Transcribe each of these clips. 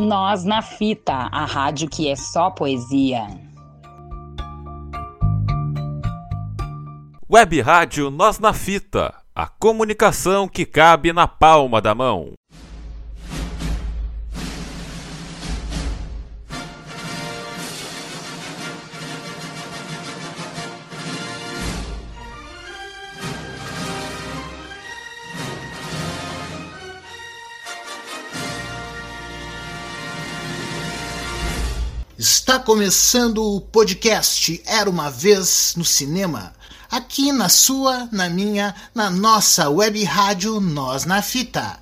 Nós na Fita, a rádio que é só poesia. Web Rádio Nós na Fita, a comunicação que cabe na palma da mão. Está começando o podcast Era uma Vez no Cinema. Aqui na sua, na minha, na nossa web rádio Nós na Fita.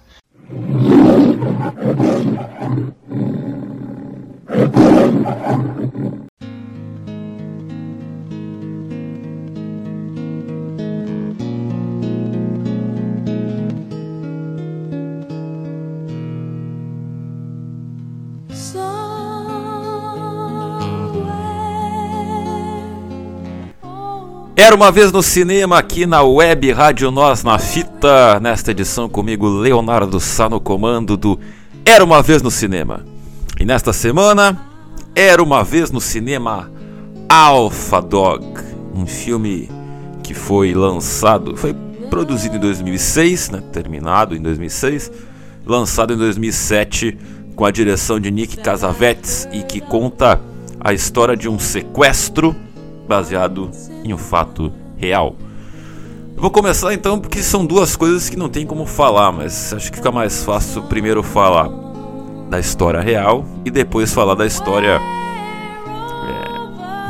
Era uma vez no cinema aqui na web Rádio Nós na Fita, nesta edição comigo Leonardo Sá no comando do Era uma vez no cinema. E nesta semana, Era uma vez no cinema Alpha Dog, um filme que foi lançado, foi produzido em 2006, né, terminado em 2006, lançado em 2007 com a direção de Nick Casavetes e que conta a história de um sequestro baseado em um fato real. Vou começar então porque são duas coisas que não tem como falar, mas acho que fica mais fácil primeiro falar da história real e depois falar da história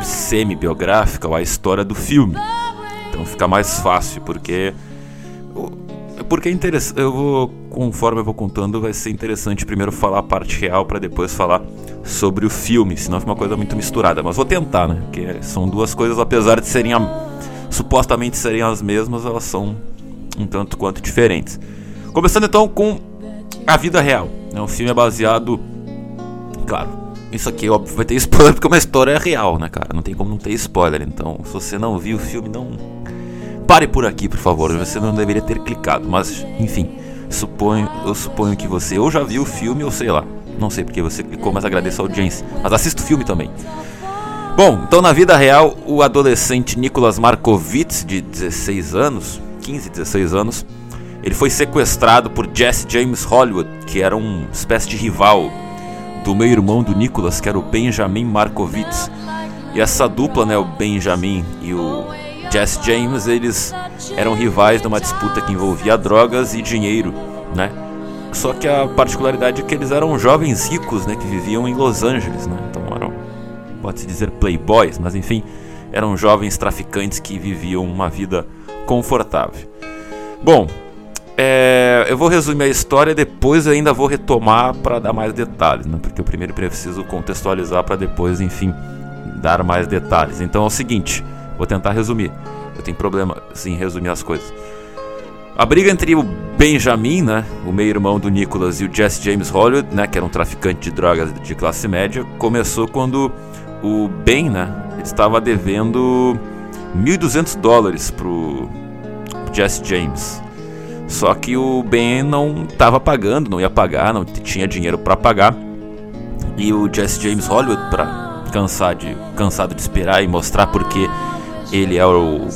é, semi-biográfica ou a história do filme. Então fica mais fácil porque porque é interessante. Eu vou conforme eu vou contando vai ser interessante primeiro falar a parte real para depois falar sobre o filme, senão fica uma coisa muito misturada. Mas vou tentar, né? Porque são duas coisas, apesar de serem a, supostamente serem as mesmas, elas são um tanto quanto diferentes. Começando então com a vida real. Né? O filme é baseado, claro, isso aqui óbvio vai ter spoiler porque é uma história real, né, cara? Não tem como não ter spoiler. Então, se você não viu o filme, não pare por aqui, por favor. Você não deveria ter clicado, mas enfim, suponho, eu suponho que você ou já viu o filme ou sei lá. Não sei porque você clicou, mas agradeço a audiência. Mas assista o filme também. Bom, então na vida real, o adolescente Nicolas Markovitz, de 16 anos, 15, 16 anos, ele foi sequestrado por Jesse James Hollywood, que era uma espécie de rival do meio-irmão do Nicolas, que era o Benjamin Markovitz. E essa dupla, né, o Benjamin e o Jesse James, eles eram rivais de uma disputa que envolvia drogas e dinheiro, né? Só que a particularidade é que eles eram jovens ricos, né, que viviam em Los Angeles, né? Então eram, pode-se dizer playboys, mas enfim, eram jovens traficantes que viviam uma vida confortável. Bom, é, eu vou resumir a história, depois eu ainda vou retomar para dar mais detalhes, né? Porque eu primeiro preciso contextualizar para depois, enfim, dar mais detalhes. Então é o seguinte, vou tentar resumir. Eu tenho problema em resumir as coisas. A briga entre o Benjamin, né, o meio-irmão do Nicholas, e o Jesse James Hollywood, né, que era um traficante de drogas de classe média, começou quando o Ben, né, estava devendo 1.200 dólares pro Jesse James. Só que o Ben não estava pagando, não ia pagar, não tinha dinheiro para pagar. E o Jesse James Hollywood, para cansar de cansado de esperar e mostrar porque ele é o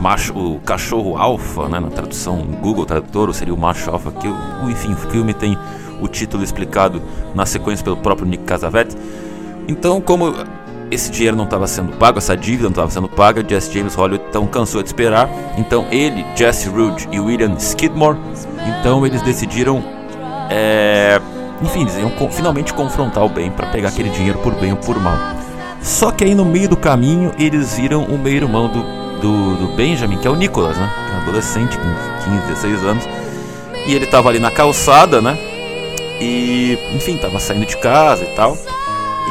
macho, o cachorro alfa, né, na tradução Google Tradutor, seria o macho alfa, que enfim, o filme tem o título explicado na sequência pelo próprio Nick Casavetes. Então, como esse dinheiro não estava sendo pago, essa dívida não estava sendo paga, Jesse James Hollywood então cansou de esperar. Então ele, Jesse Rude e William Skidmore, então eles decidiram, é, enfim, eles iam finalmente confrontar o bem para pegar aquele dinheiro por bem ou por mal. Só que aí no meio do caminho eles viram o meio-irmão do do, do Benjamin, que é o Nicholas, né? É um adolescente com 15, 16 anos. E ele tava ali na calçada, né? E, enfim, tava saindo de casa e tal.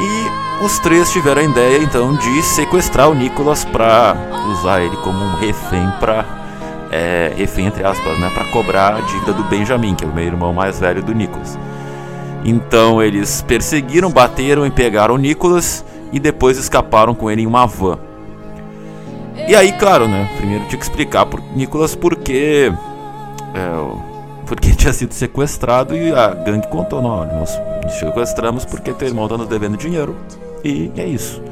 E os três tiveram a ideia então de sequestrar o Nicholas pra usar ele como um refém pra. É, refém entre aspas, né? Pra cobrar a dívida do Benjamin, que é o meu irmão mais velho do Nicholas. Então eles perseguiram, bateram e pegaram o Nicholas e depois escaparam com ele em uma van. E aí, claro, né? Primeiro tinha que explicar pro Nicolas por É, porque tinha sido sequestrado e a gangue contou: não, nós, sequestramos porque teu irmão tá nos devendo dinheiro. E é isso.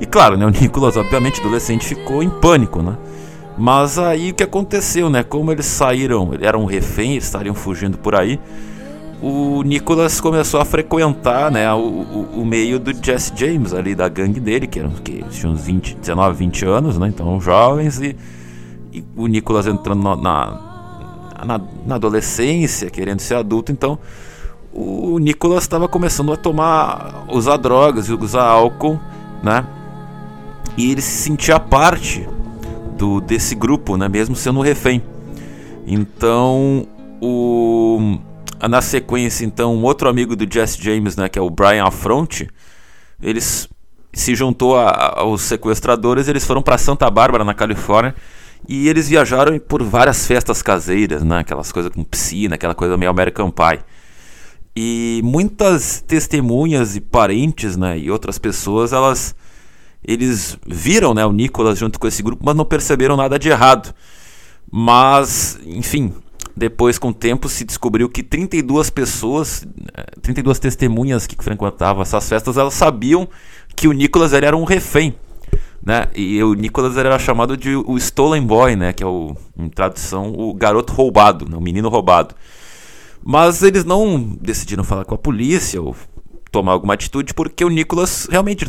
E claro, né, o Nicolas, obviamente, adolescente, ficou em pânico, né? Mas aí o que aconteceu, né? Como eles saíram, eram reféns, estariam fugindo por aí, o Nicholas começou a frequentar né, o, o, o, meio do Jesse James ali, da gangue dele, que eram que tinham uns 20, 19, 20 anos, né? Então jovens, e, e o Nicholas entrando na, na, na, adolescência, querendo ser adulto, então o Nicholas estava começando a tomar, usar drogas e usar álcool, né? E ele se sentia parte do, desse grupo, né? Mesmo sendo um refém. Então, o, na sequência, então, um outro amigo do Jesse James, né? Que é o Brian Affronte, eles se juntou a, aos sequestradores, eles foram para Santa Bárbara, na Califórnia, e eles viajaram por várias festas caseiras, né? Aquelas coisas com piscina, aquela coisa meio American Pie. E muitas testemunhas e parentes, né, e outras pessoas, elas eles viram, né, o Nicolas junto com esse grupo, mas não perceberam nada de errado. Mas, enfim, depois com o tempo se descobriu que 32 pessoas, 32 eh, testemunhas que frequentavam essas festas, elas sabiam que o Nicolas era um refém, né? E o Nicolas era chamado de o Stolen Boy, né, que é o em tradução o garoto roubado, né, o menino roubado. Mas eles não decidiram falar com a polícia ou tomar alguma atitude porque o Nicolas realmente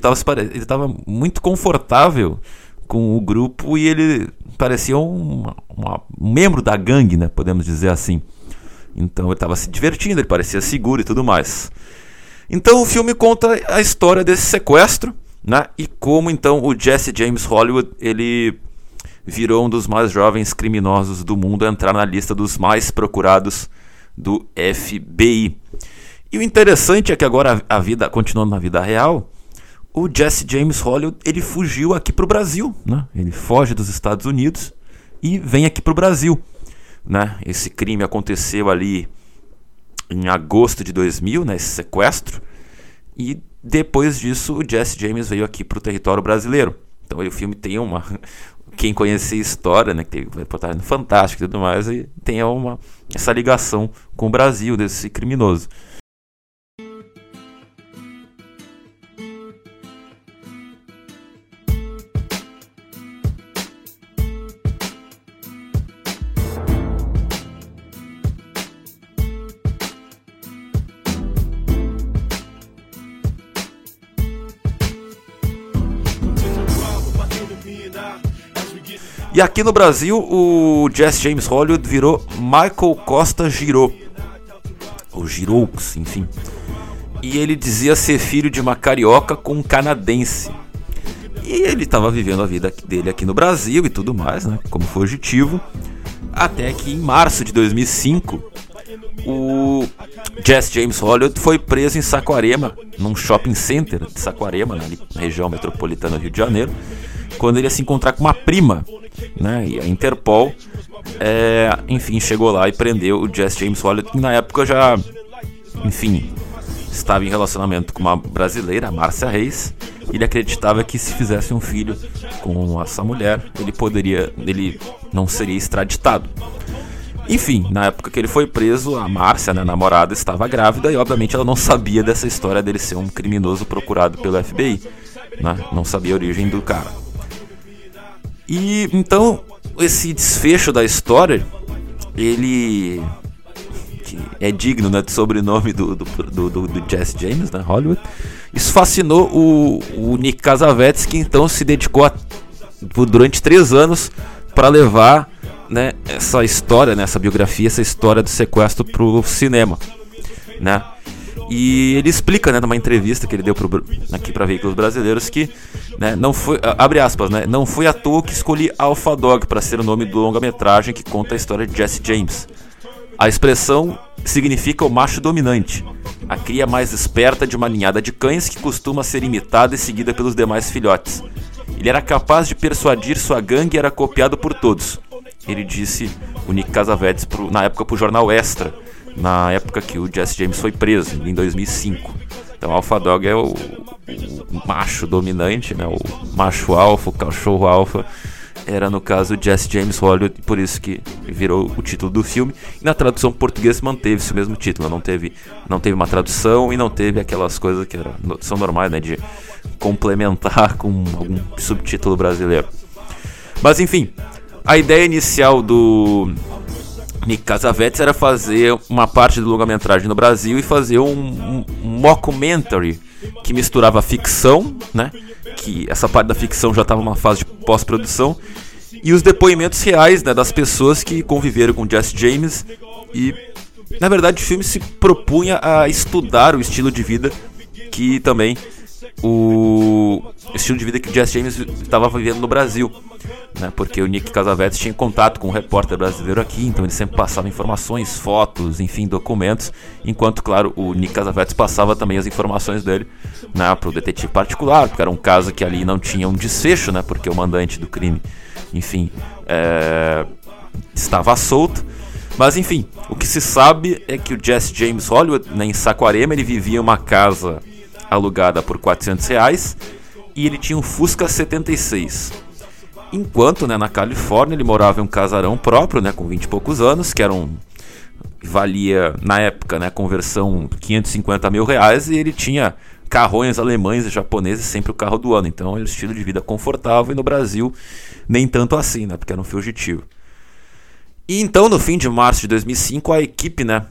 estava muito confortável com o grupo e ele parecia um, uma, um membro da gangue, né, podemos dizer assim. Então ele estava se divertindo, ele parecia seguro e tudo mais. Então o filme conta a história desse sequestro, né, e como então o Jesse James Hollywood ele virou um dos mais jovens criminosos do mundo a entrar na lista dos mais procurados do FBI. E o interessante é que agora a vida, continuando na vida real, o Jesse James Hollywood ele fugiu aqui para o Brasil, né? Ele foge dos Estados Unidos e vem aqui para o Brasil, né? Esse crime aconteceu ali em agosto de 2000, né? Esse sequestro e depois disso o Jesse James veio aqui para o território brasileiro. Então o filme tem uma, quem conhecer a história, né, que tem reportagem fantástica e tudo mais, e tem uma, essa ligação com o Brasil desse criminoso. E aqui no Brasil, o Jesse James Hollywood virou Michael Costa Giro. Ou Giroux, enfim. E ele dizia ser filho de uma carioca com um canadense. E ele estava vivendo a vida dele aqui no Brasil e tudo mais, né? Como fugitivo. Até que em março de 2005, o Jesse James Hollywood foi preso em Saquarema, num shopping center de Saquarema, na região metropolitana do Rio de Janeiro quando ele ia se encontrar com uma prima, né? E a Interpol, é, enfim, chegou lá e prendeu o Jesse James Holliday, que na época já, enfim, estava em relacionamento com uma brasileira, Márcia Reis. Ele acreditava que se fizesse um filho com essa mulher, ele poderia, ele não seria extraditado. Enfim, na época que ele foi preso, a Márcia, né, a namorada, estava grávida e obviamente ela não sabia dessa história dele ser um criminoso procurado pelo FBI. Né? Não sabia a origem do cara. E então esse desfecho da história, ele que é digno né, do sobrenome do, do, do, do, do Jesse James, né, Hollywood. Isso fascinou o, o Nick Casavetes, que então se dedicou a, durante três anos para levar né, essa história, né, essa biografia, essa história do sequestro para o cinema, né? E ele explica, né, numa entrevista que ele deu pro, aqui para veículos brasileiros que, né, não foi, abre aspas, né, não foi à toa que escolhi Alpha Dog para ser o nome do longa-metragem que conta a história de Jesse James. A expressão significa o macho dominante, a cria mais esperta de uma ninhada de cães que costuma ser imitada e seguida pelos demais filhotes. Ele era capaz de persuadir sua gangue e era copiado por todos. Ele disse o Nick Casavetes pro, na época para o jornal Extra na época que o Jesse James foi preso, em 2005. Então, Alpha Dog é o, o macho dominante, né? o macho alfa, o cachorro alfa, era no caso Jesse James Hollywood, por isso que virou o título do filme. E na tradução portuguesa manteve-se o mesmo título, não teve, não teve uma tradução e não teve aquelas coisas que era, são normais, né, de complementar com algum subtítulo brasileiro. Mas enfim, a ideia inicial do Nick Casavetes era fazer uma parte do longa-metragem no Brasil e fazer um, um mockumentary que misturava ficção, né? Que essa parte da ficção já estava numa fase de pós-produção e os depoimentos reais, né, das pessoas que conviveram com Jesse James e na verdade o filme se propunha a estudar o estilo de vida que também o estilo de vida que Jesse James estava vivendo no Brasil né? Porque o Nick Casavetes tinha contato com um repórter brasileiro aqui, então ele sempre passava informações, fotos, enfim, documentos, enquanto, claro, o Nick Casavetes passava também as informações dele, né, para o detetive particular, porque era um caso que ali não tinha um desfecho, né? Porque o mandante do crime, enfim, é, estava solto. Mas enfim, o que se sabe é que o Jesse James Hollywood, né, em Saquarema, ele vivia em uma casa alugada por 400 reais e ele tinha um Fusca 76. Enquanto, né, na Califórnia, ele morava em um casarão próprio, né, com 20 e poucos anos, que era um valia na época, né, conversão 550 mil reais e ele tinha carrões alemães e japoneses sempre o carro do ano. Então, era um estilo de vida confortável e no Brasil nem tanto assim, né, porque era um fugitivo. E então, no fim de março de 2005, a equipe, né,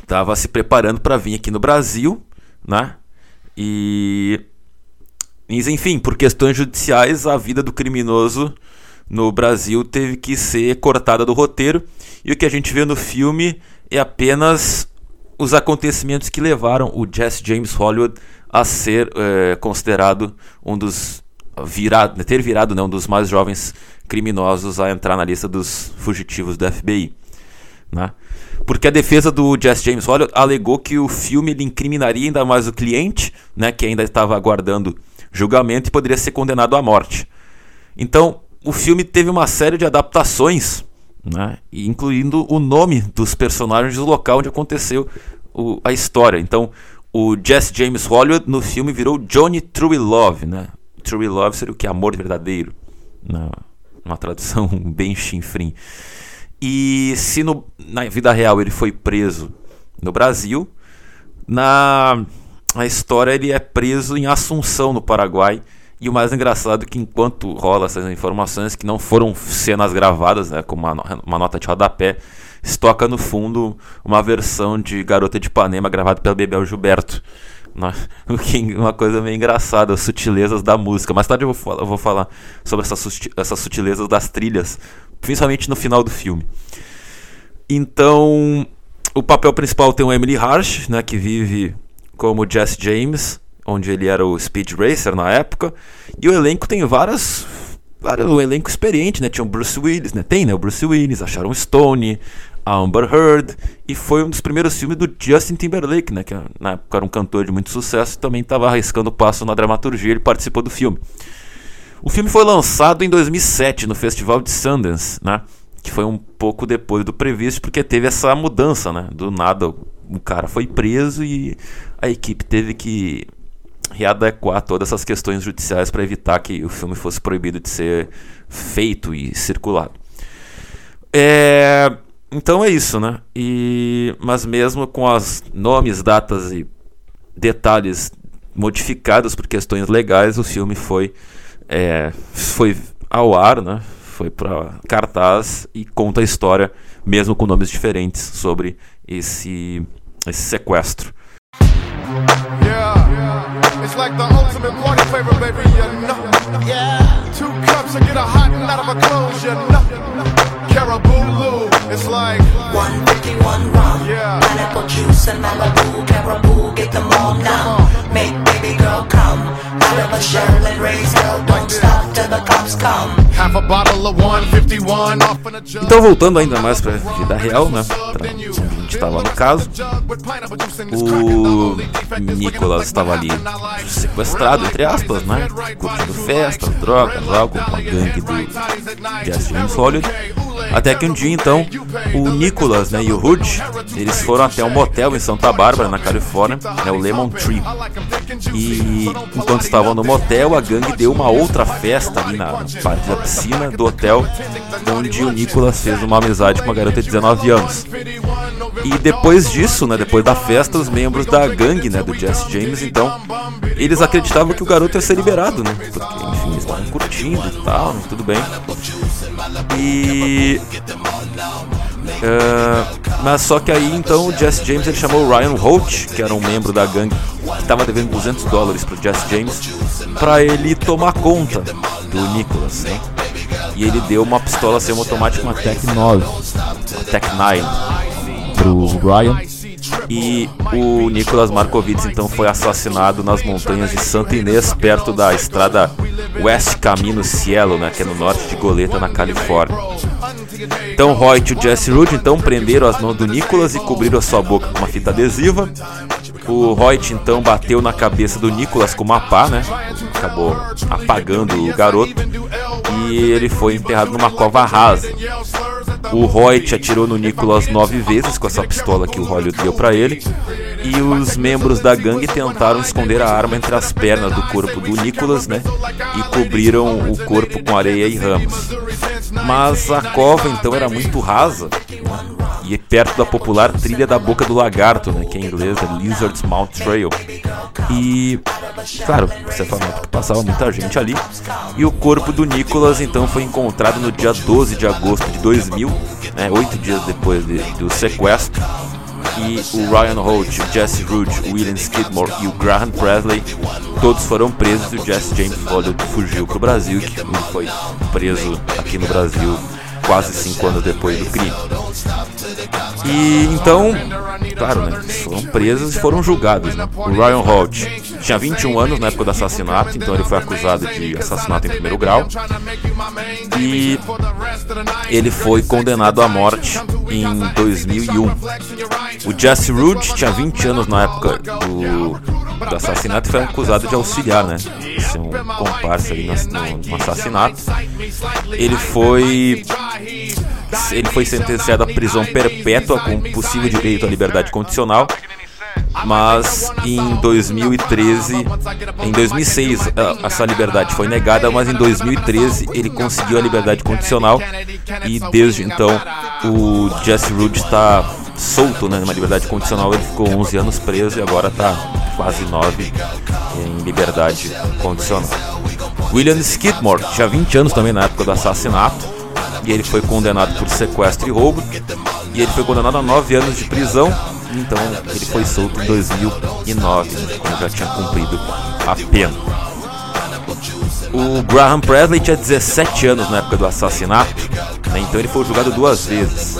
estava se preparando para vir aqui no Brasil, né? E enfim, por questões judiciais, a vida do criminoso no Brasil teve que ser cortada do roteiro. E o que a gente vê no filme é apenas os acontecimentos que levaram o Jesse James Hollywood a ser é, considerado um dos virado, ter virado né, um dos mais jovens criminosos a entrar na lista dos fugitivos do FBI. Né? Porque a defesa do Jesse James Hollywood alegou que o filme incriminaria ainda mais o cliente, né, que ainda estava aguardando julgamento e poderia ser condenado à morte. Então, o filme teve uma série de adaptações, né, incluindo o nome dos personagens do local onde aconteceu o, a história. Então, o Jesse James Hollywood no filme virou Johnny True Love, né? True Love seria o que amor verdadeiro, né? uma tradução bem chinfrim. E se no, na vida real ele foi preso no Brasil, na a história ele é preso em Assunção, no Paraguai. E o mais engraçado é que enquanto rola essas informações que não foram cenas gravadas, né, como uma, uma nota de rodapé, estoca no fundo uma versão de Garota de Ipanema gravada pelo Bebel Gilberto. Uma coisa meio engraçada, as sutilezas da música. Mais tarde eu vou, eu vou falar sobre essas, essas sutilezas das trilhas, principalmente no final do filme. Então, o papel principal tem o Emily Harsh, né, que vive como Jesse James, onde ele era o Speed Racer na época. E o elenco tem várias. Várias um elenco experiente, né? Tinha o Bruce Willis, né? Tem, né? O Bruce Willis, a Sharon Stone, a Amber Heard. E foi um dos primeiros filmes do Justin Timberlake, né? Que na época era um cantor de muito sucesso e também estava arriscando passo na dramaturgia. Ele participou do filme. O filme foi lançado em 2007 no Festival de Sundance, né? Que foi um pouco depois do previsto, porque teve essa mudança, né? Do nada o cara foi preso e a equipe teve que readequar todas essas questões judiciais para evitar que o filme fosse proibido de ser feito e circulado. É, então é isso, né? E, mas mesmo com os nomes, datas e detalhes modificados por questões legais, o filme foi, é, foi ao ar, né? Foi para cartaz e conta a história, mesmo com nomes diferentes, sobre esse, esse sequestro. It's like the ultimate party favor, baby, you know. Yeah. Two cups and get a hot and out of a clothes, you know. Caribou it's like 151 rum. Yeah. Pineapple juice and Malibu, Caribou, get them all now. Make baby girl come out of a shell and raise hell. Don't stop till the cops come. Half a bottle of 151 off in a jug. Então voltando ainda mais pra vida real, né? Pra estava no caso. O Nicolas estava ali sequestrado, entre aspas, né? Curtindo festa, drogas, álcool com a gangue do James Hollywood. Até que um dia então o Nicholas né, e o Hood eles foram até um motel em Santa Bárbara, na Califórnia, né, o Lemon Tree. E enquanto estavam no motel, a gangue deu uma outra festa ali na parte da piscina do hotel, onde o Nicholas fez uma amizade com uma garota de 19 anos. E depois disso, né, depois da festa, os membros da gangue, né, do Jesse James, então, eles acreditavam que o garoto ia ser liberado, né? Porque, enfim, estavam curtindo e tal, né, tudo bem. E Uh, mas só que aí então o Jesse James ele chamou o Ryan Holt, que era um membro da gangue que estava devendo 200 dólares pro Jesse James, para ele tomar conta do Nicholas, né? E ele deu uma pistola semi-automática, uma Tech 9, uma Tech 9 pro Ryan. E o Nicholas Markovits então foi assassinado nas montanhas de Santa Inês, perto da estrada West Camino Cielo, né, que é no norte de Goleta, na Califórnia. Então Hoyt e o Jesse Rude então prenderam as mãos do Nicholas e cobriram a sua boca com uma fita adesiva. O Hoyt então bateu na cabeça do Nicholas com uma pá, né? Acabou apagando o garoto e ele foi enterrado numa cova rasa. O Hoyt atirou no Nicholas nove vezes com essa pistola que o Hollywood deu para ele. E os membros da gangue tentaram esconder a arma entre as pernas do corpo do Nicholas, né? E cobriram o corpo com areia e ramos. Mas a cova então era muito rasa e perto da popular trilha da Boca do Lagarto, né? que em inglês é Lizard's Mount Trail. E, claro, você falou que passava muita gente ali. E o corpo do Nicholas então foi encontrado no dia 12 de agosto de 2000, né? oito dias depois de, do sequestro e o Ryan Holt, o Jesse Rude, o William Skidmore e o Graham Presley, todos foram presos e o Jesse James Hollywood fugiu para o Brasil, que foi preso aqui no Brasil quase cinco anos depois do crime. E então, claro, né, foram presos e foram julgados. Né? O Ryan Holt tinha 21 anos na época do assassinato, então ele foi acusado de assassinato em primeiro grau. E ele foi condenado à morte em 2001. O Jesse Rude tinha 20 anos na época do, do assassinato e foi acusado de auxiliar, né? Ser um comparsa ali no, no, assassinato. Ele foi ele foi sentenciado à prisão perpétua com possível direito à liberdade condicional mas em 2013, em 2006 essa liberdade foi negada, mas em 2013 ele conseguiu a liberdade condicional e desde então o Jesse Rude está solto, né, numa liberdade condicional. Ele ficou 11 anos preso e agora está quase 9 em liberdade condicional. William Skidmore tinha 20 anos também na época do assassinato e ele foi condenado por sequestro e roubo e ele foi condenado a 9 anos de prisão então ele foi solto em 2009, quando já tinha cumprido a pena. O Graham Presley tinha 17 anos na época do assassinato, né, então ele foi julgado duas vezes.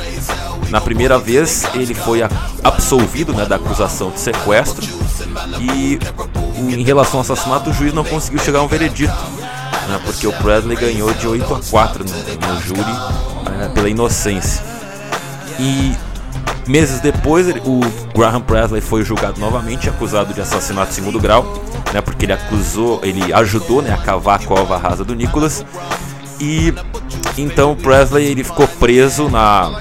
Na primeira vez ele foi absolvido né, da acusação de sequestro e em relação ao assassinato o juiz não conseguiu chegar a um veredito, né, porque o Presley ganhou de 8 a 4 no, no júri é, pela inocência. E Meses depois, o Graham Presley foi julgado novamente, acusado de assassinato em segundo grau, né, porque ele acusou, ele ajudou né, a cavar a cova rasa do Nicholas. E então Presley ele ficou preso na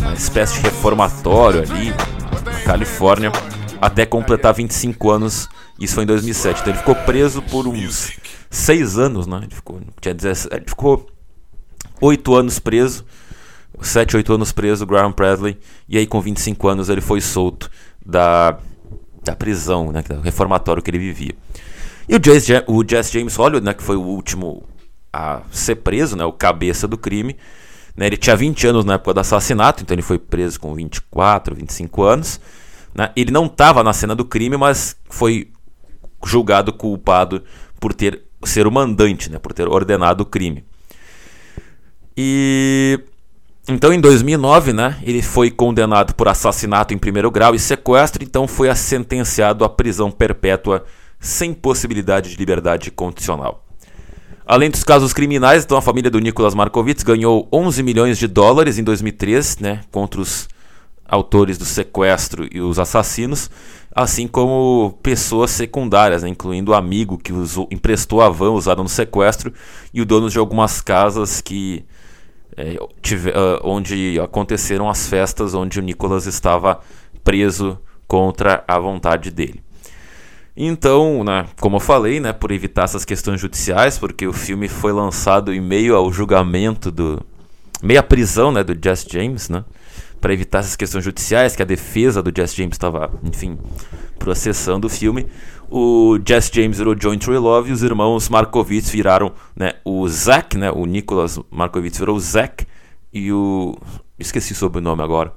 uma espécie de reformatório ali na Califórnia até completar 25 anos. Isso foi em 2007. Então ele ficou preso por uns 6 anos, né? Ele ficou, tinha 17, ele ficou 8 anos preso 7, 8 anos preso, Graham Presley, e aí com 25 anos ele foi solto da, da prisão, né, do reformatório que ele vivia. E o Jesse, o Jesse James Hollywood, né, que foi o último a ser preso, né, o cabeça do crime, né, ele tinha 20 anos na época do assassinato, então ele foi preso com 24, 25 anos. Né, ele não estava na cena do crime, mas foi julgado culpado por ter ser o mandante, né, por ter ordenado o crime. E então, em 2009, né, ele foi condenado por assassinato em primeiro grau e sequestro, então foi sentenciado à prisão perpétua sem possibilidade de liberdade condicional. Além dos casos criminais, então a família do Nicolas Markovits ganhou 11 milhões de dólares em 2003, né, contra os autores do sequestro e os assassinos, assim como pessoas secundárias, né, incluindo o amigo que usou, emprestou a van usada no sequestro e o dono de algumas casas que é, tive, uh, onde aconteceram as festas onde o Nicholas estava preso contra a vontade dele. Então, né, como eu falei, né, por evitar essas questões judiciais, porque o filme foi lançado em meio ao julgamento do meia prisão, né, do Jesse James, né, para evitar essas questões judiciais que a defesa do Jesse James estava, enfim, processando o filme. O Jesse James virou John Love e os irmãos Markovitz viraram, né, o Zack, né, o Nicholas Markovitz virou o Zack e o esqueci sobre o nome agora.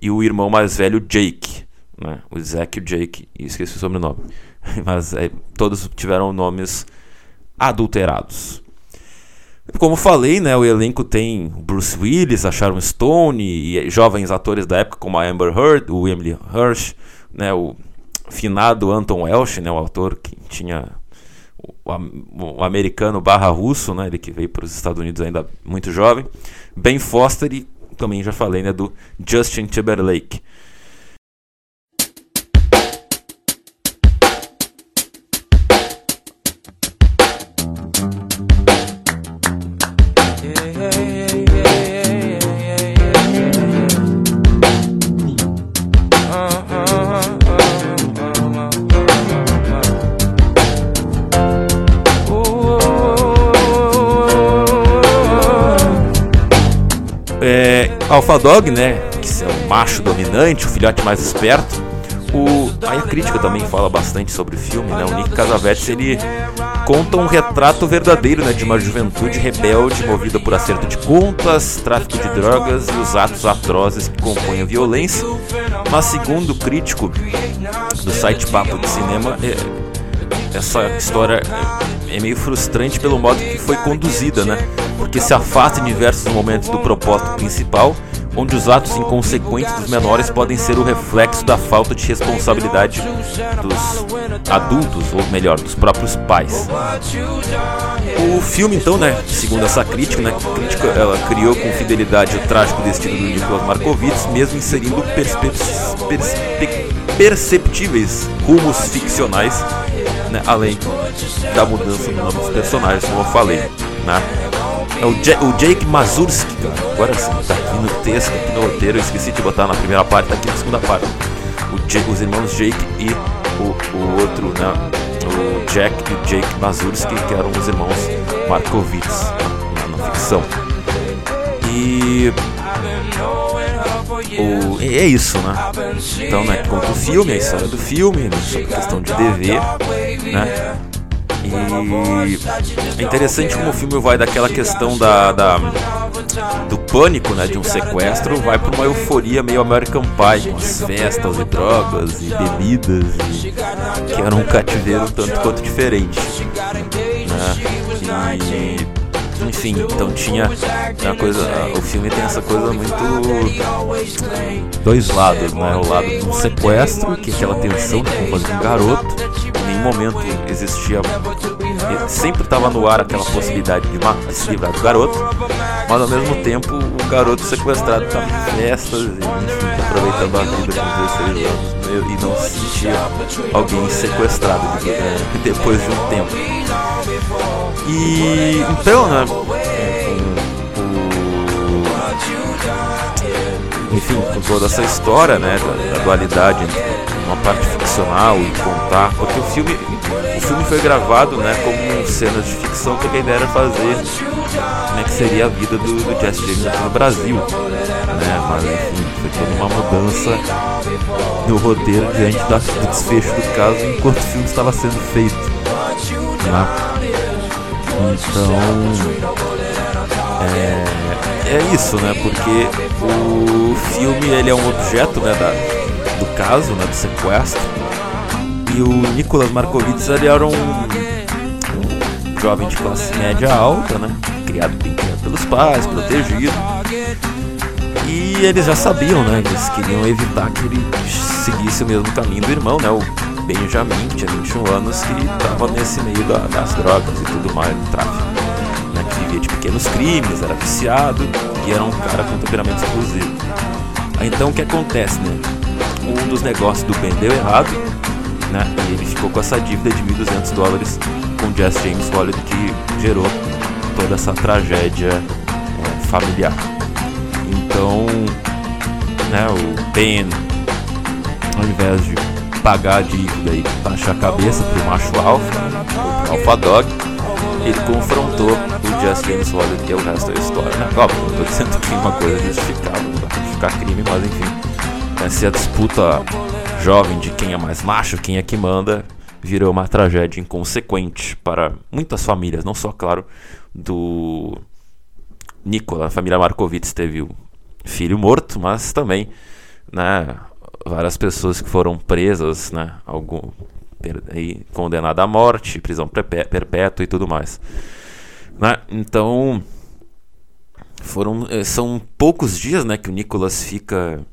E o irmão mais velho Jake, né, o Zack e o Jake, e esqueci o sobrenome. Mas é, todos tiveram nomes adulterados. Como falei, né, o elenco tem Bruce Willis, a Sharon Stone e jovens atores da época como a Amber Heard, o Emily Hirsch, né, o finado Anton Welsh, né, o autor que tinha o, o americano barra russo, né, ele que veio para os Estados Unidos ainda muito jovem, Ben Foster e também já falei né, do Justin Timberlake. Alpha Dog, né, que é o macho dominante, o filhote mais esperto. O, aí a crítica também fala bastante sobre o filme, né? O Nick Casavetes ele conta um retrato verdadeiro, né, de uma juventude rebelde movida por acerto de contas, tráfico de drogas e os atos atrozes que compõem a violência. Mas segundo o crítico do site Papo de Cinema, é, essa história é, é meio frustrante pelo modo que foi conduzida, né? Porque se afasta em diversos momentos do propósito principal onde os atos inconsequentes dos menores podem ser o reflexo da falta de responsabilidade dos adultos, ou melhor, dos próprios pais. O filme, então, né, segundo essa crítica, né, crítica ela criou com fidelidade o trágico destino do Nicolas Markovits, mesmo inserindo perceptíveis rumos ficcionais, né, além da mudança no nome dos personagens, como eu falei. Né. É o, J o Jake Mazurski, cara. Agora tá aqui no texto, aqui no roteiro. Eu esqueci de botar na primeira parte, tá aqui na segunda parte. Os irmãos Jake e o, o outro, né? O Jack e o Jake Mazurski, que eram os irmãos Markovitz na, na ficção. E. O, é isso, né? Então, né, conta o filme, a história do filme, né, sobre questão de DV, né? E é interessante como o filme vai daquela questão da, da do pânico, né, de um sequestro, vai para uma euforia meio American Pie, com as festas e drogas e bebidas, e, que era um cativeiro tanto quanto diferente. Né? E enfim, então tinha uma coisa, o filme tem essa coisa muito dois lados, né? O lado do sequestro, que é aquela tensão de como fazer um garoto, nenhum momento existia sempre estava no ar aquela possibilidade de, de se livrar do garoto, mas ao mesmo tempo o garoto sequestrado estava em festas enfim, aproveitando a vida com 16 anos e não se sentia alguém sequestrado depois de um tempo. E então, né? enfim, com toda essa história, né, da, da dualidade entre uma parte ficcional e contar, porque o filme, o filme foi gravado, né, como cenas de ficção, porque a ideia era fazer, né, que seria a vida do, do Jesse James aqui no Brasil, né, mas enfim, foi toda uma mudança no roteiro diante da, do desfecho do caso enquanto o filme estava sendo feito, né. Então, é é isso, né? Porque o filme ele é um objeto, né, da, caso, né, do sequestro. E o Nicolas Markovits ele era um, jovem de classe média alta, né? Criado bem pelos pais, protegido. E eles já sabiam, né? Eles queriam evitar que ele seguisse o mesmo caminho do irmão, né? O Benjamin, que tinha 21 anos, que estava nesse meio da, das drogas e tudo mais, do tráfico vivia de pequenos crimes, era viciado e era um cara com temperamento explosivo. Então o que acontece, né? Um dos negócios do Ben deu errado, né? E ele ficou com essa dívida de 1.200 dólares com Jesse James Holliday que gerou toda essa tragédia é, familiar. Então, né, o Ben, ao invés de pagar a dívida e baixar a cabeça pro macho alfa, o alfa dog, ele confrontou o Just James Waller, que é o resto da história. Né? Óbvio, não tô dizendo que uma coisa justificável, pra justificar crime, mas enfim. Essa é a disputa jovem de quem é mais macho, quem é que manda, virou uma tragédia inconsequente para muitas famílias, não só, claro, do Nicola, a família Markovits teve o filho morto, mas também, né, várias pessoas que foram presas, né, algum aí, condenada à morte, prisão perpétua e tudo mais. Né? Então, foram eh, são poucos dias, né, que o Nicolas fica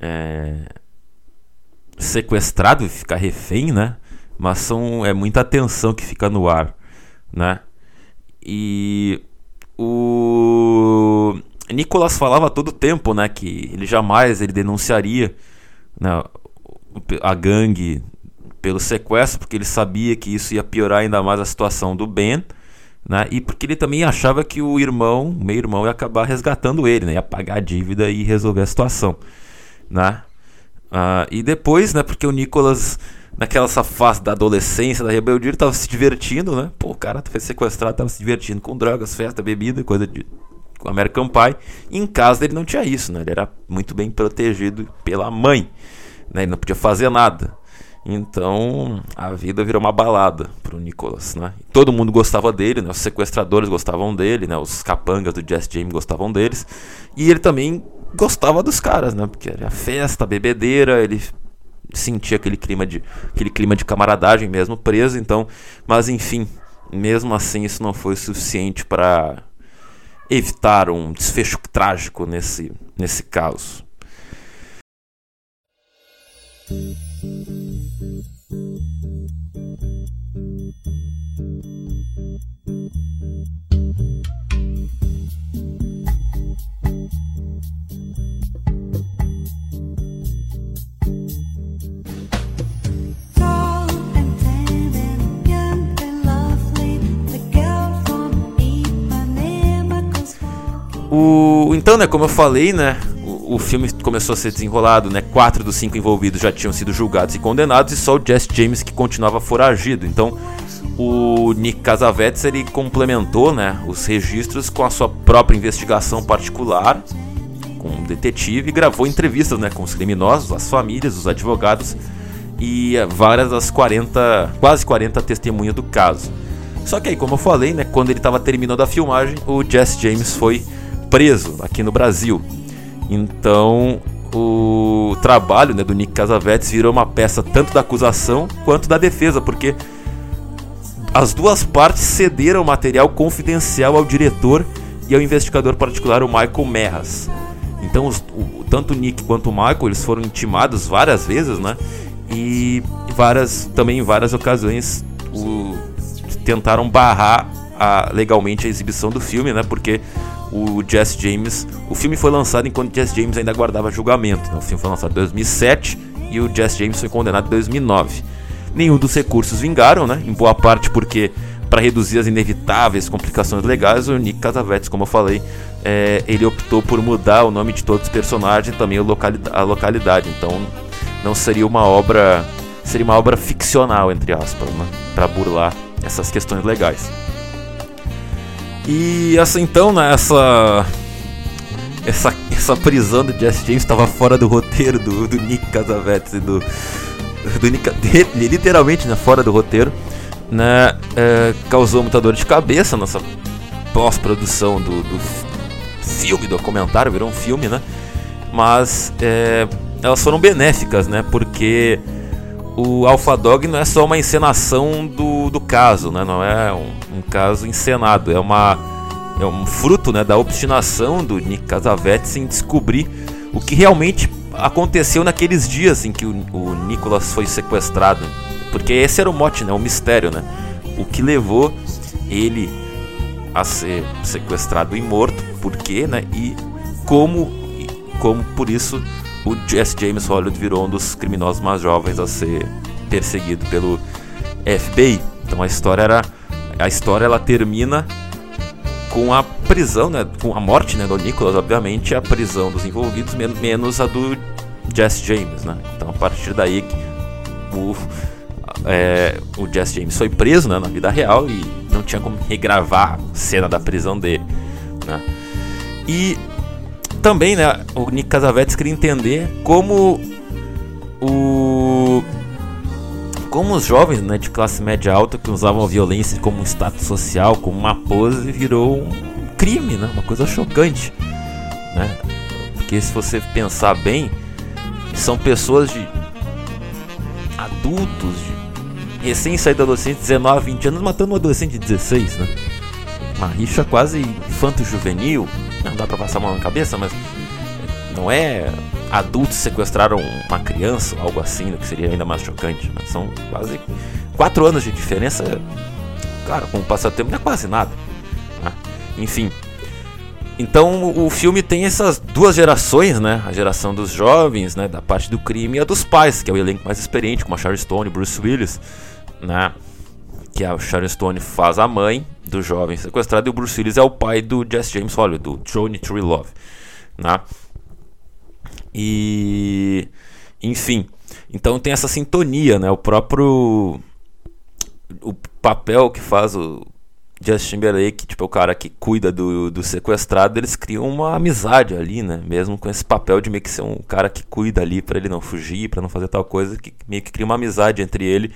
é, sequestrado e fica refém, né? Mas são é muita atenção que fica no ar, né? E o Nicolas falava todo tempo, né, que ele jamais ele denunciaria né, a gangue pelo sequestro, porque ele sabia que isso ia piorar ainda mais a situação do Ben, né? E porque ele também achava que o irmão, o meio-irmão, ia acabar resgatando ele, né? Ia pagar a dívida e resolver a situação, né? Uh, e depois, né? Porque o Nicolas, naquela fase da adolescência, da rebeldia, ele tava se divertindo, né? Pô, o cara foi sequestrado, tava se divertindo com drogas, festa, bebida, coisa de com American Pie. E em casa ele não tinha isso, né? Ele era muito bem protegido pela mãe, né? Ele não podia fazer nada. Então a vida virou uma balada pro Nicholas, né? Todo mundo gostava dele, né? Os sequestradores gostavam dele, né? Os capangas do Jesse James gostavam deles. E ele também gostava dos caras, né? Porque era festa, bebedeira, ele sentia aquele clima de aquele clima de camaradagem mesmo preso, então, mas enfim, mesmo assim isso não foi suficiente para evitar um desfecho trágico nesse nesse caso. Né, como eu falei, né, o, o, filme começou a ser desenrolado, né, quatro dos cinco envolvidos já tinham sido julgados e condenados e só o Jesse James que continuava foragido. Então, o Nick Casavetes ele complementou, né, os registros com a sua própria investigação particular, com um detetive e gravou entrevistas, né, com os criminosos, as famílias, os advogados e várias das 40, quase 40 testemunhas do caso. Só que aí, como eu falei, né, quando ele estava terminando a filmagem, o Jesse James foi preso aqui no Brasil. Então o trabalho né, do Nick Casavetes virou uma peça tanto da acusação quanto da defesa, porque as duas partes cederam material confidencial ao diretor e ao investigador particular, o Michael Merras. Então, os, o, tanto o Nick quanto o Michael eles foram intimados várias vezes, né? E várias, também em várias ocasiões o, tentaram barrar a, legalmente a exibição do filme, né? Porque o Jesse James. O filme foi lançado enquanto Jesse James ainda aguardava julgamento. Né? O filme foi lançado em 2007 e o Jesse James foi condenado em 2009. Nenhum dos recursos vingaram, né? Em boa parte porque para reduzir as inevitáveis complicações legais, o Nick Casavetes, como eu falei, é, ele optou por mudar o nome de todos os personagens e também a localidade. Então, não seria uma obra, seria uma obra ficcional entre aspas, né? Para burlar essas questões legais. E essa então, né, essa essa, essa prisão do Jesse James estava fora do roteiro do, do Nick Casavetes e do, do Nick, literalmente né, fora do roteiro, né, é, causou muita dor de cabeça nessa pós-produção do, do filme, documentário, virou um filme, né? Mas é, elas foram benéficas, né? Porque o Alpha Dog não é só uma encenação do, do caso, né? Não é um, um caso encenado, é uma é um fruto, né, da obstinação do Nick Casavetes em descobrir o que realmente aconteceu naqueles dias em que o, o Nicholas foi sequestrado, porque esse era o mote, né, o mistério, né? O que levou ele a ser sequestrado e morto, por quê, né? E como como por isso o Jesse James Hollywood virou um dos criminosos mais jovens a ser perseguido pelo FBI. Então a história era a história ela termina com a prisão, né, com a morte né, do Nicholas, obviamente, a prisão dos envolvidos, men menos a do Jesse James. Né? Então, a partir daí, o, é, o James foi preso né, na vida real e não tinha como regravar a cena da prisão dele. Né? E também né, o Nick Casavetes queria entender como o como os jovens né, de classe média alta que usavam a violência como um status social, como uma pose, virou um crime, né? uma coisa chocante. Né? Porque se você pensar bem, são pessoas de adultos, de recém saído adolescente, 19, 20 anos, matando um adolescente de 16, né? Uma rixa quase infanto-juvenil. Não dá pra passar a mão na cabeça, mas não é adultos sequestraram uma criança, algo assim, que seria ainda mais chocante. Mas são quase quatro anos de diferença. Cara, com o passatempo não é quase nada. Né? Enfim. Então o filme tem essas duas gerações, né? A geração dos jovens, né? Da parte do crime e a dos pais, que é o elenco mais experiente, como a Sharon Stone Bruce Willis, né? Que a Sharon Stone faz a mãe do jovem sequestrado e o Bruce Willis é o pai do Jesse James Hollywood, do Johnny Tree Love, né? E enfim, então tem essa sintonia, né? O próprio o papel que faz o Justin Timberlake, tipo, o cara que cuida do, do sequestrado, eles criam uma amizade ali, né? Mesmo com esse papel de meio que ser um cara que cuida ali para ele não fugir, para não fazer tal coisa, que meio que cria uma amizade entre ele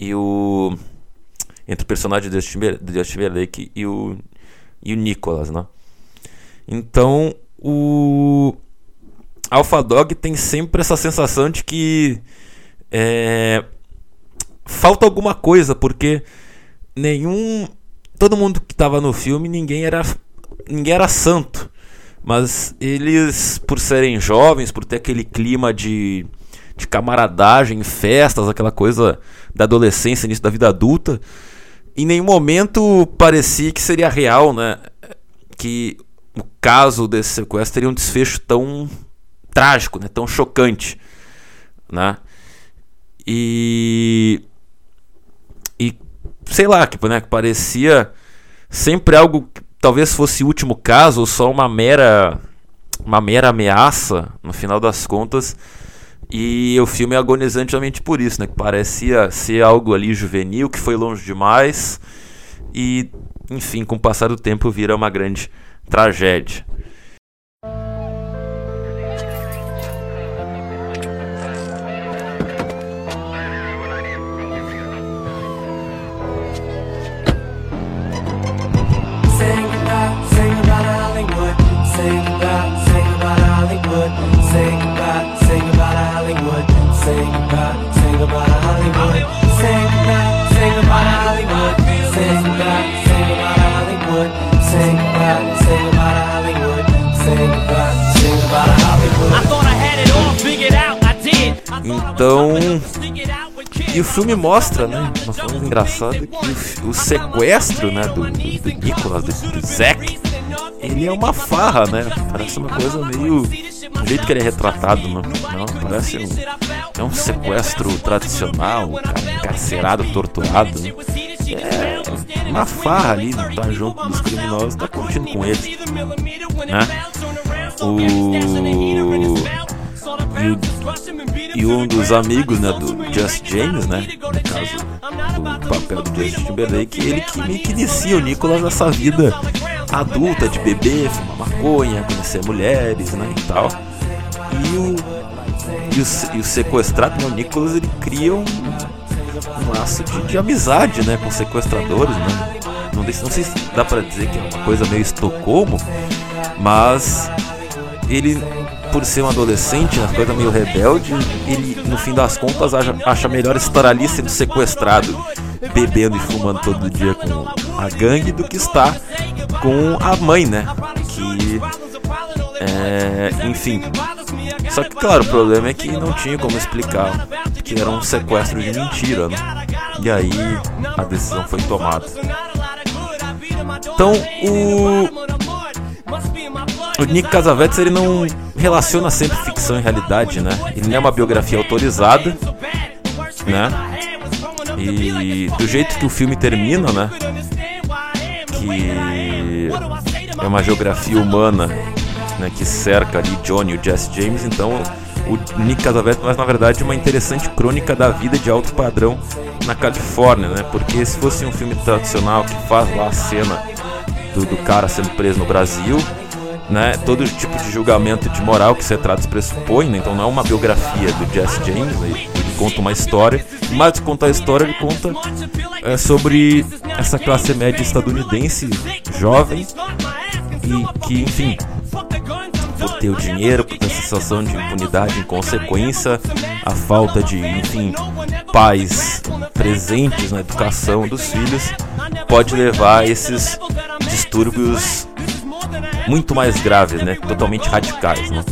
e o entre o personagem do Justin Timberlake e o e o Nicholas, né? Então, o Alpha Dog tem sempre essa sensação de que é, falta alguma coisa, porque nenhum. Todo mundo que estava no filme, ninguém era, ninguém era santo. Mas eles, por serem jovens, por ter aquele clima de, de camaradagem, festas, aquela coisa da adolescência, início da vida adulta, em nenhum momento parecia que seria real, né? Que o caso desse sequestro teria um desfecho tão trágico, né? tão chocante. Né? E. E sei lá, que, né, que parecia sempre algo que talvez fosse o último caso, ou só uma mera uma mera ameaça no final das contas. E o filme é agonizante justamente por isso, né? Que parecia ser algo ali juvenil, que foi longe demais. E, enfim, com o passar do tempo vira uma grande tragédia. Então. E o filme mostra, né? Uma forma engraçada que o, o sequestro, né? Do, do Nicolas, do, do Zack, ele é uma farra, né? Parece uma coisa meio. O jeito que ele é retratado, não, não parece um. É um sequestro tradicional, encarcerado, torturado. Né? É uma farra ali, tá junto dos criminosos, tá curtindo com eles. Né? O. E o e um dos amigos né, do Just James, né, no caso do papel do Justin Timberlake, ele que meio que inicia o Nicolas nessa vida adulta de beber, fumar maconha, conhecer mulheres, né, e tal. E o, e o, e o sequestrado, o Nicolas, ele cria um, um laço de, de, amizade, né, com sequestradores, né. Não, não sei se dá pra dizer que é uma coisa meio Estocolmo, mas ele por ser um adolescente, uma coisa meio rebelde, ele no fim das contas acha, acha melhor estar ali sendo sequestrado, bebendo e fumando todo dia com a gangue do que estar com a mãe, né? Que é, enfim. Só que claro, o problema é que não tinha como explicar que era um sequestro de mentira, né? E aí a decisão foi tomada. Então o o Nick Casavetes ele não relaciona sempre ficção e realidade, né? Ele não é uma biografia autorizada, né? E do jeito que o filme termina, né? Que é uma geografia humana né, que cerca ali Johnny e o Jesse James, então o Nick Casavetes, mas na verdade uma interessante crônica da vida de alto padrão na Califórnia, né? Porque se fosse um filme tradicional que faz lá a cena do, do cara sendo preso no Brasil, né? Todo tipo de julgamento de moral que esse retrato pressupõe, né? Então não é uma biografia do Jesse James, né? Conta uma história, mas de contar a história ele conta é, sobre essa classe média estadunidense jovem e que, enfim, por ter o dinheiro, por ter a sensação de impunidade em consequência, a falta de, enfim, pais presentes na educação dos filhos, pode levar a esses distúrbios muito mais graves, né? Totalmente radicais, né?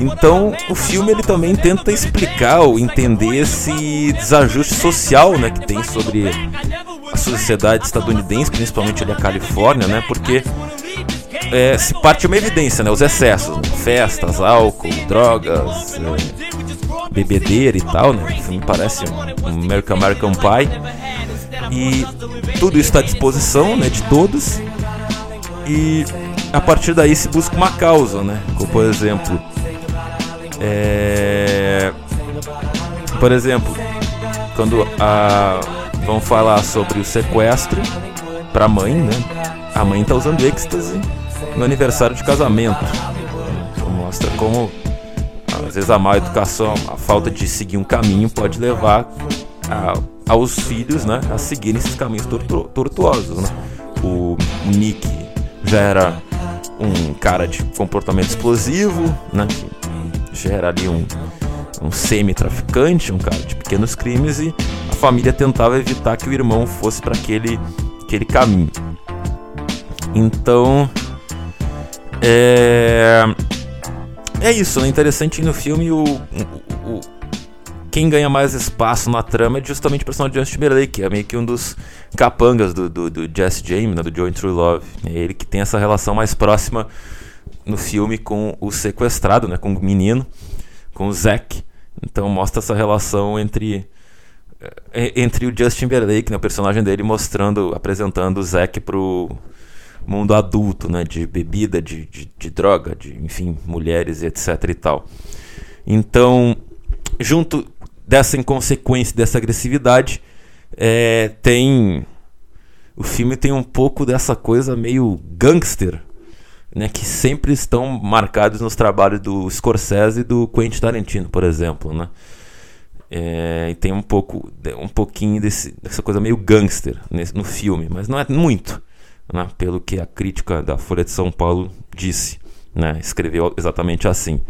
Então, o filme ele também tenta explicar ou entender esse desajuste social, né, que tem sobre a sociedade estadunidense, principalmente ali a Califórnia, né? Porque é, se parte uma evidência, né? Os excessos, né? festas, álcool, drogas, é, bebedeira e tal, né? O filme parece um, um American American Pie. E tudo isso está à disposição, né? De todos. E a partir daí se busca uma causa, né? Como por exemplo, é... por exemplo, quando a... vão falar sobre o sequestro para a mãe, né? A mãe está usando êxtase no aniversário de casamento. Mostra como às vezes a má educação, a falta de seguir um caminho pode levar a, aos filhos, né, a seguirem esses caminhos tortu tortuosos, né? O Nick já era um cara de comportamento explosivo, né? Já era ali um, um semi-traficante, um cara de pequenos crimes e a família tentava evitar que o irmão fosse para aquele, aquele caminho. Então, é, é isso, né? Interessante no filme o, o, o, quem ganha mais espaço na trama é justamente o personagem de Justin Timberlake, que é meio que um dos capangas do, do, do Jesse James, né? do Joe True Love. É ele que tem essa relação mais próxima no filme com o sequestrado, né? Com o menino, com o Zack. Então mostra essa relação entre é, entre o Justin Timberlake, né, o personagem dele, mostrando, apresentando o Zack pro mundo adulto, né, de bebida, de, de, de droga, de, enfim, mulheres, etc e tal. Então, junto dessa inconsequência, dessa agressividade, é, tem o filme tem um pouco dessa coisa meio gangster, né, que sempre estão marcados nos trabalhos do Scorsese e do Quentin Tarantino, por exemplo, né? É, e tem um pouco um pouquinho desse, dessa coisa meio gangster nesse, no filme, mas não é muito né, pelo que a crítica da Folha de São Paulo disse. Né, escreveu exatamente assim.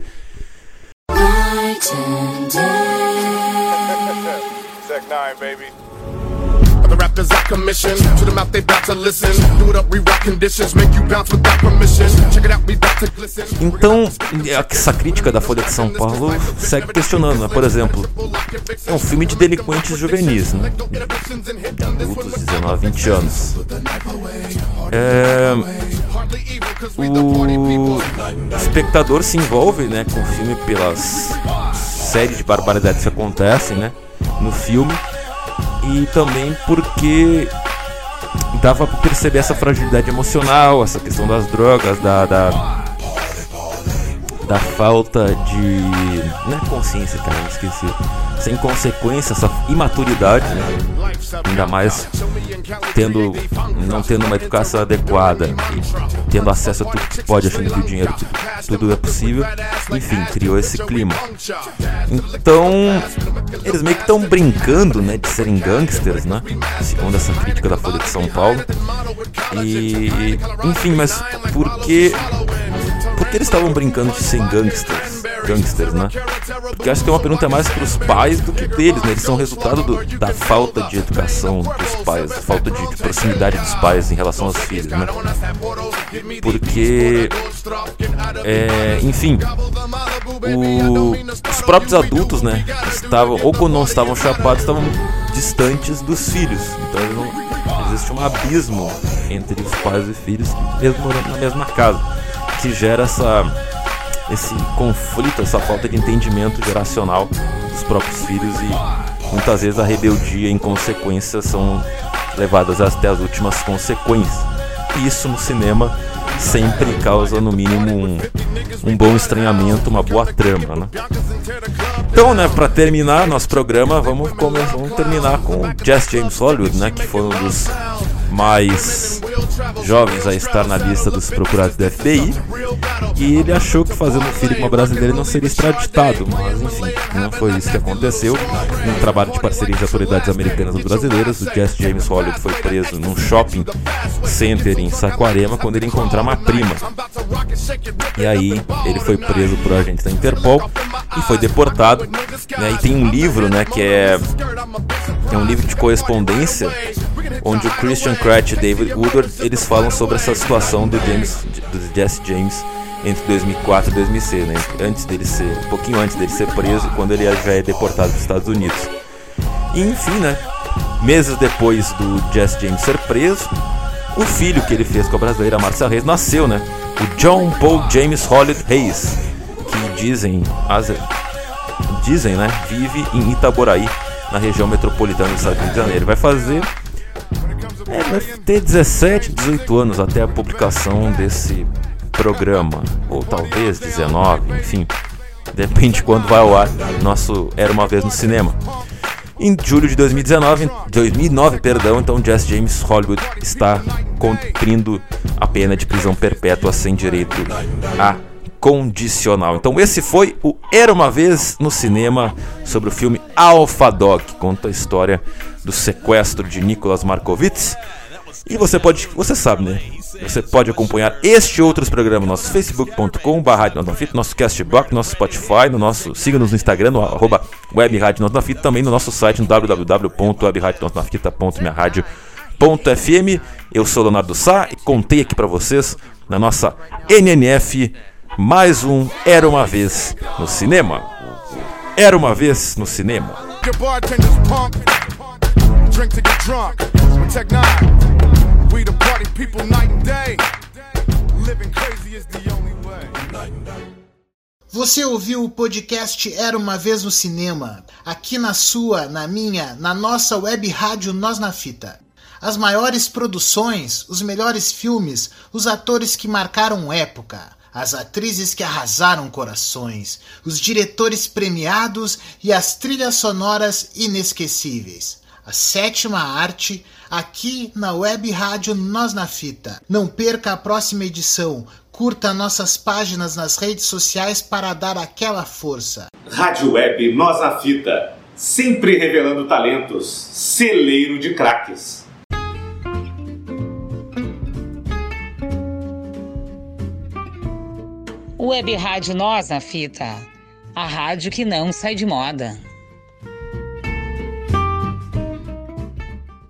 Rappers I commission. To they to listen. Do it up, rewrite conditions, make you bounce without permission. Check it out, we to glisten. Então, essa crítica da Folha de São Paulo segue questionando, né? Por exemplo, é um filme de delinquentes juvenis, né? Adultos, 19, 20 anos. É, o espectador se envolve né, com o filme pelas séries de barbaridades que acontecem né, no filme e também porque dava para perceber essa fragilidade emocional, essa questão das drogas, da, da, da falta de. Não é consciência, cara, esqueci. Sem consequência, essa imaturidade, né? ainda mais tendo não tendo uma educação adequada tendo acesso a tudo que pode, achando que o dinheiro tudo, tudo é possível, enfim, criou esse clima. Então, eles meio que estão brincando, né, de serem gangsters, né, segundo essa crítica da Folha de São Paulo. E, enfim, mas por que eles estavam brincando de ser gangsters? Gangsters, né? Porque acho que é uma pergunta mais para os pais do que deles, né? Eles são resultado do, da falta de educação dos pais, falta de, de, proximidade dos pais em relação aos filhos, né? Porque, é, enfim, o, os próprios adultos, né? Estavam, ou quando não estavam chapados, estavam distantes dos filhos. Então não, existe um abismo entre os pais e filhos, mesmo morando na mesma casa que gera essa, esse conflito, essa falta de entendimento geracional dos próprios filhos e muitas vezes a rebeldia em consequência são levadas até as últimas consequências. E isso no cinema sempre causa no mínimo um, um bom estranhamento, uma boa trama, né? Então, né, para terminar nosso programa, vamos, vamos terminar com Jesse James Hollywood, né, que foi um dos mais jovens a estar na lista dos procurados do FBI. E ele achou que fazendo um filho com uma brasileira não seria extraditado, mas enfim, não foi isso que aconteceu. Num trabalho de parceria de autoridades americanas e brasileiras, o Jesse James Hollywood foi preso num shopping center em Saquarema quando ele encontrou uma prima. E aí ele foi preso por agentes da Interpol e foi deportado. Né? E tem um livro, né, que é, é um livro de correspondência onde o Christian Cratch e David Woodward eles falam sobre essa situação do James, do Jesse James entre 2004 e 2006, né? Antes dele ser, um pouquinho antes dele ser preso, quando ele já é deportado dos Estados Unidos. E enfim, né? Meses depois do Jesse James ser preso, o filho que ele fez com a brasileira Marcia Reis nasceu, né? O John Paul James Holliday Reis, que dizem, as, dizem, né? Vive em Itaboraí, na região metropolitana do Estado de Janeiro. Ele vai fazer é, vai ter 17, 18 anos até a publicação desse programa, ou talvez 19, enfim, depende de quando vai ao ar. Nosso Era uma vez no cinema. Em julho de 2019, 2009, perdão, então Jesse James Hollywood está cumprindo a pena de prisão perpétua sem direito a condicional. Então esse foi o Era uma vez no cinema sobre o filme Alpha Dog, que conta a história do sequestro de Nicolas Markovitz. E você pode, você sabe, né? Você pode acompanhar este e outros programas no nosso facebook.com.br, nosso castbox, nosso Spotify, no nosso, siga-nos no Instagram, no arroba webradiosnafita, também no nosso site no www.webradiosnafita.minharadio.fm. Eu sou Leonardo Sá e contei aqui para vocês na nossa NNF mais um Era Uma Vez no Cinema. Era Uma Vez no Cinema. Você ouviu o podcast Era Uma Vez no Cinema, aqui na sua, na minha, na nossa web rádio Nós na Fita. As maiores produções, os melhores filmes, os atores que marcaram época as atrizes que arrasaram corações, os diretores premiados e as trilhas sonoras inesquecíveis. A sétima arte, aqui na web rádio Nós na Fita. Não perca a próxima edição. Curta nossas páginas nas redes sociais para dar aquela força. Rádio Web Nós na Fita, sempre revelando talentos, celeiro de craques. Web Rádio Nós na Fita, a rádio que não sai de moda.